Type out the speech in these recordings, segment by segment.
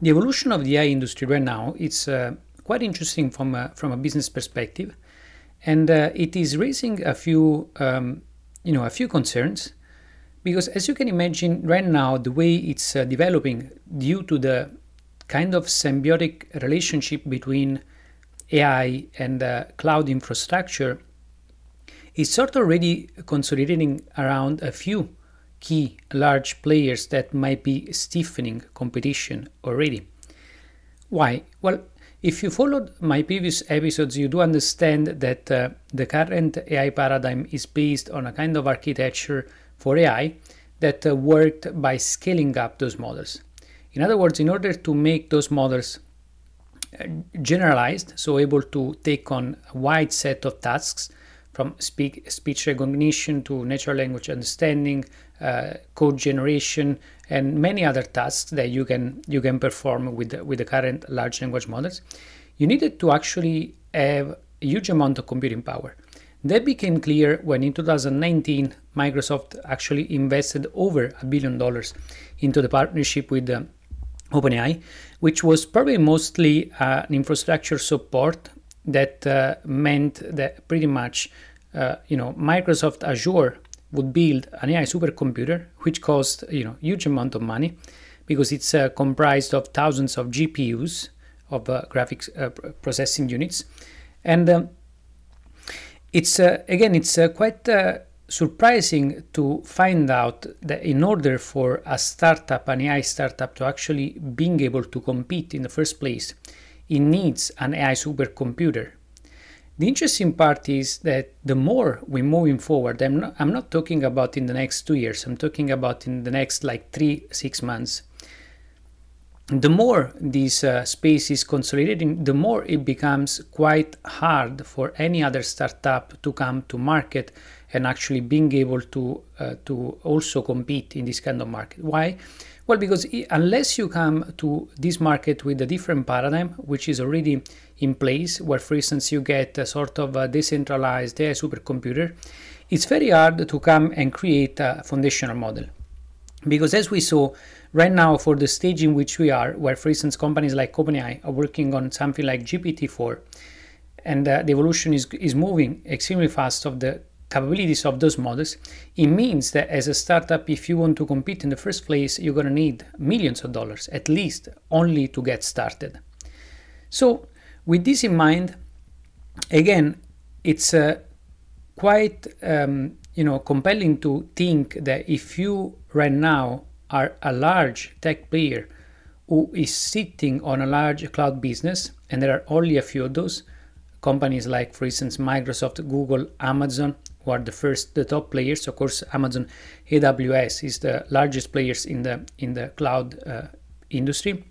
the evolution of the AI industry right now it's uh, quite interesting from a, from a business perspective, and uh, it is raising a few um, you know a few concerns because as you can imagine right now the way it's uh, developing due to the kind of symbiotic relationship between AI and uh, cloud infrastructure is sort of already consolidating around a few key large players that might be stiffening competition already. Why? Well, if you followed my previous episodes, you do understand that uh, the current AI paradigm is based on a kind of architecture for AI that uh, worked by scaling up those models. In other words, in order to make those models uh, generalized, so able to take on a wide set of tasks, from speak, speech recognition to natural language understanding, uh, code generation, and many other tasks that you can you can perform with the, with the current large language models. You needed to actually have a huge amount of computing power. That became clear when in 2019 Microsoft actually invested over a billion dollars into the partnership with uh, OpenAI, which was probably mostly uh, an infrastructure support that uh, meant that pretty much uh, you know Microsoft Azure would build an AI supercomputer, which cost you know huge amount of money because it's uh, comprised of thousands of GPUs of uh, graphics uh, processing units, and um, it's uh, again it's quite surprising to find out that in order for a startup, an AI startup, to actually being able to compete in the first place, it needs an AI supercomputer the interesting part is that the more we're moving forward, I'm not, I'm not talking about in the next two years, I'm talking about in the next like three, six months. The more this uh, space is consolidating, the more it becomes quite hard for any other startup to come to market and actually being able to uh, to also compete in this kind of market. Why? Well, because unless you come to this market with a different paradigm, which is already in place, where, for instance, you get a sort of a decentralized AI supercomputer, it's very hard to come and create a foundational model. Because as we saw right now, for the stage in which we are, where, for instance, companies like OpenAI are working on something like GPT-4, and uh, the evolution is, is moving extremely fast of the capabilities of those models, it means that as a startup, if you want to compete in the first place, you're going to need millions of dollars at least only to get started. So, with this in mind, again, it's uh, quite um, you know compelling to think that if you right now are a large tech player who is sitting on a large cloud business, and there are only a few of those companies like, for instance, Microsoft, Google, Amazon, who are the first, the top players. Of course, Amazon AWS is the largest players in the in the cloud uh, industry,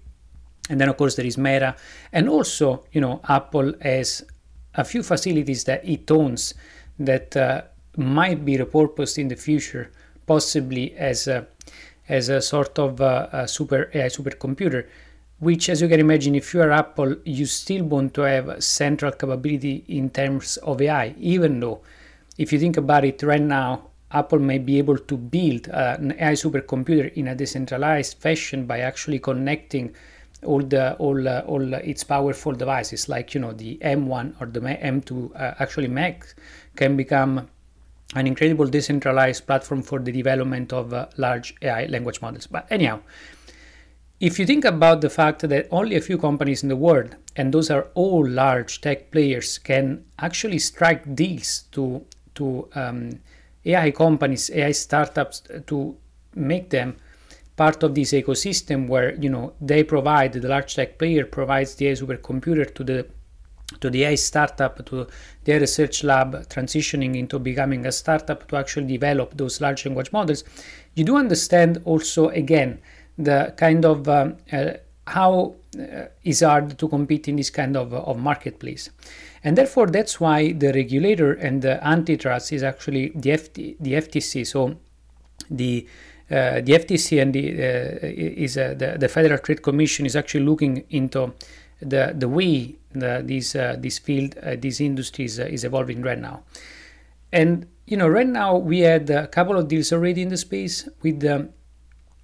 and then of course there is Meta, and also you know Apple has a few facilities that it owns that uh, might be repurposed in the future, possibly as a as a sort of uh, a super AI supercomputer which as you can imagine if you are apple you still want to have central capability in terms of ai even though if you think about it right now, Apple may be able to build uh, an AI supercomputer in a decentralized fashion by actually connecting all the all uh, all its powerful devices, like you know the M1 or the M2. Uh, actually, Mac can become an incredible decentralized platform for the development of uh, large AI language models. But anyhow, if you think about the fact that only a few companies in the world, and those are all large tech players, can actually strike deals to to um, AI companies, AI startups to make them part of this ecosystem where you know they provide the large tech player provides the AI supercomputer to the to the AI startup to their research lab transitioning into becoming a startup to actually develop those large language models. You do understand also again the kind of um, uh, how uh, is hard to compete in this kind of, of marketplace and therefore that's why the regulator and the antitrust is actually the, FT, the FTC. So the uh, the FTC and the uh, is uh, the, the Federal Trade Commission is actually looking into the the way the, this uh, this field uh, this industry is, uh, is evolving right now. And you know right now we had a couple of deals already in the space with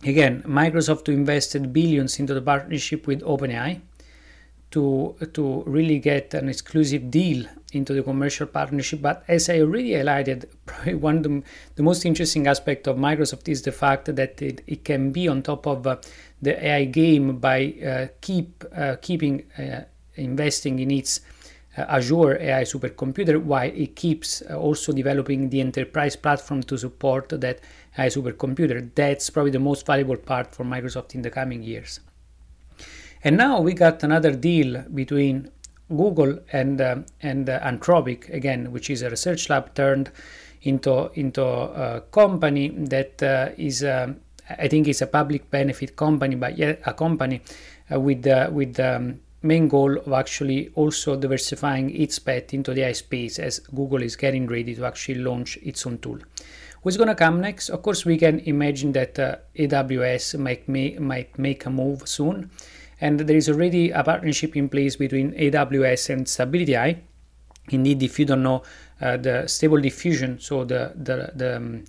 again, Microsoft to invested billions into the partnership with OpenAI to to really get an exclusive deal into the commercial partnership. But as I already highlighted, probably one of the, the most interesting aspect of Microsoft is the fact that it, it can be on top of uh, the AI game by uh, keep uh, keeping uh, investing in its uh, Azure AI supercomputer while it keeps uh, also developing the enterprise platform to support that AI supercomputer. That's probably the most valuable part for Microsoft in the coming years. And now we got another deal between Google and uh, and uh, Anthropic again, which is a research lab turned into into a company that uh, is um, I think it's a public benefit company, but yet a company uh, with uh, with the um, main goal of actually also diversifying its bet into the AI space as Google is getting ready to actually launch its own tool. What's to come next? Of course, we can imagine that uh, AWS might, may, might make a move soon and there is already a partnership in place between AWS and Stability AI. Indeed, if you don't know uh, the stable diffusion, so the the, the um,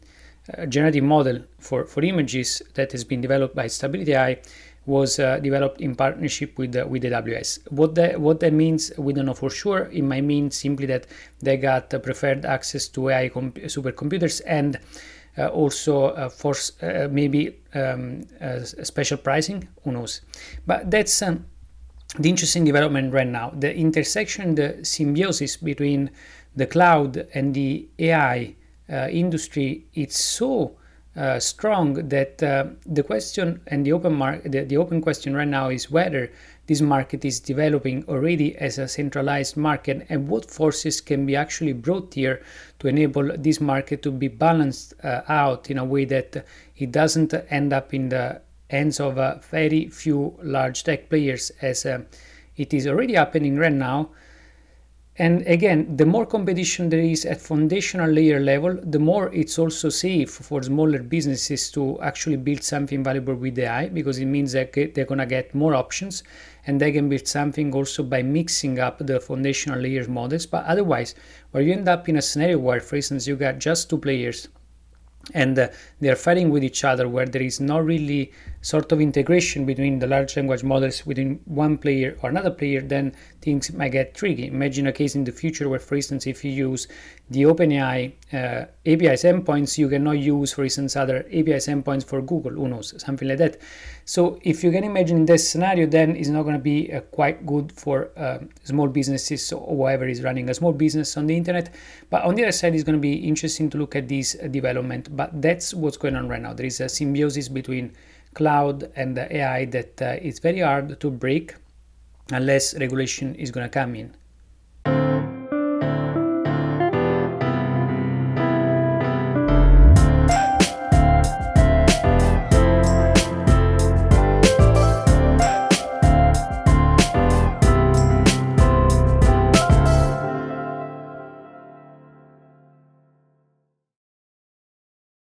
uh, generative model for, for images that has been developed by Stability AI was uh, developed in partnership with uh, with AWS. What that what that means, we don't know for sure. It might mean simply that they got preferred access to AI supercomputers and also uh, for uh, maybe um, special pricing, who knows. But that's um, the interesting development right now. The intersection, the symbiosis between the cloud and the AI industry, it's so uh, strong that uh, the question and the open market, the, the, open question right now is whether this market is developing already as a centralized market and what forces can be actually brought here to enable this market to be balanced uh, out in a way that it doesn't end up in the hands of uh, very few large tech players as uh, it is already happening right now and again, the more competition there is at foundational layer level, the more it's also safe for smaller businesses to actually build something valuable with AI because it means that they're going to get more options and they can build something also by mixing up the foundational layer models. But otherwise, where you end up in a scenario where, for instance, you got just two players and uh, they are fighting with each other where there is not really sort of integration between the large language models within one player or another player then things might get tricky. Imagine a case in the future where for instance if you use the OpenAI uh, APIs endpoints you cannot use for instance other APIs endpoints for Google who knows something like that. So if you can imagine this scenario then it's not going to be uh, quite good for uh, small businesses or whoever is running a small business on the internet. But on the other side it's going to be interesting to look at this development. But that's what's going on right now. There is a symbiosis between cloud and AI that uh, is very hard to break unless regulation is going to come in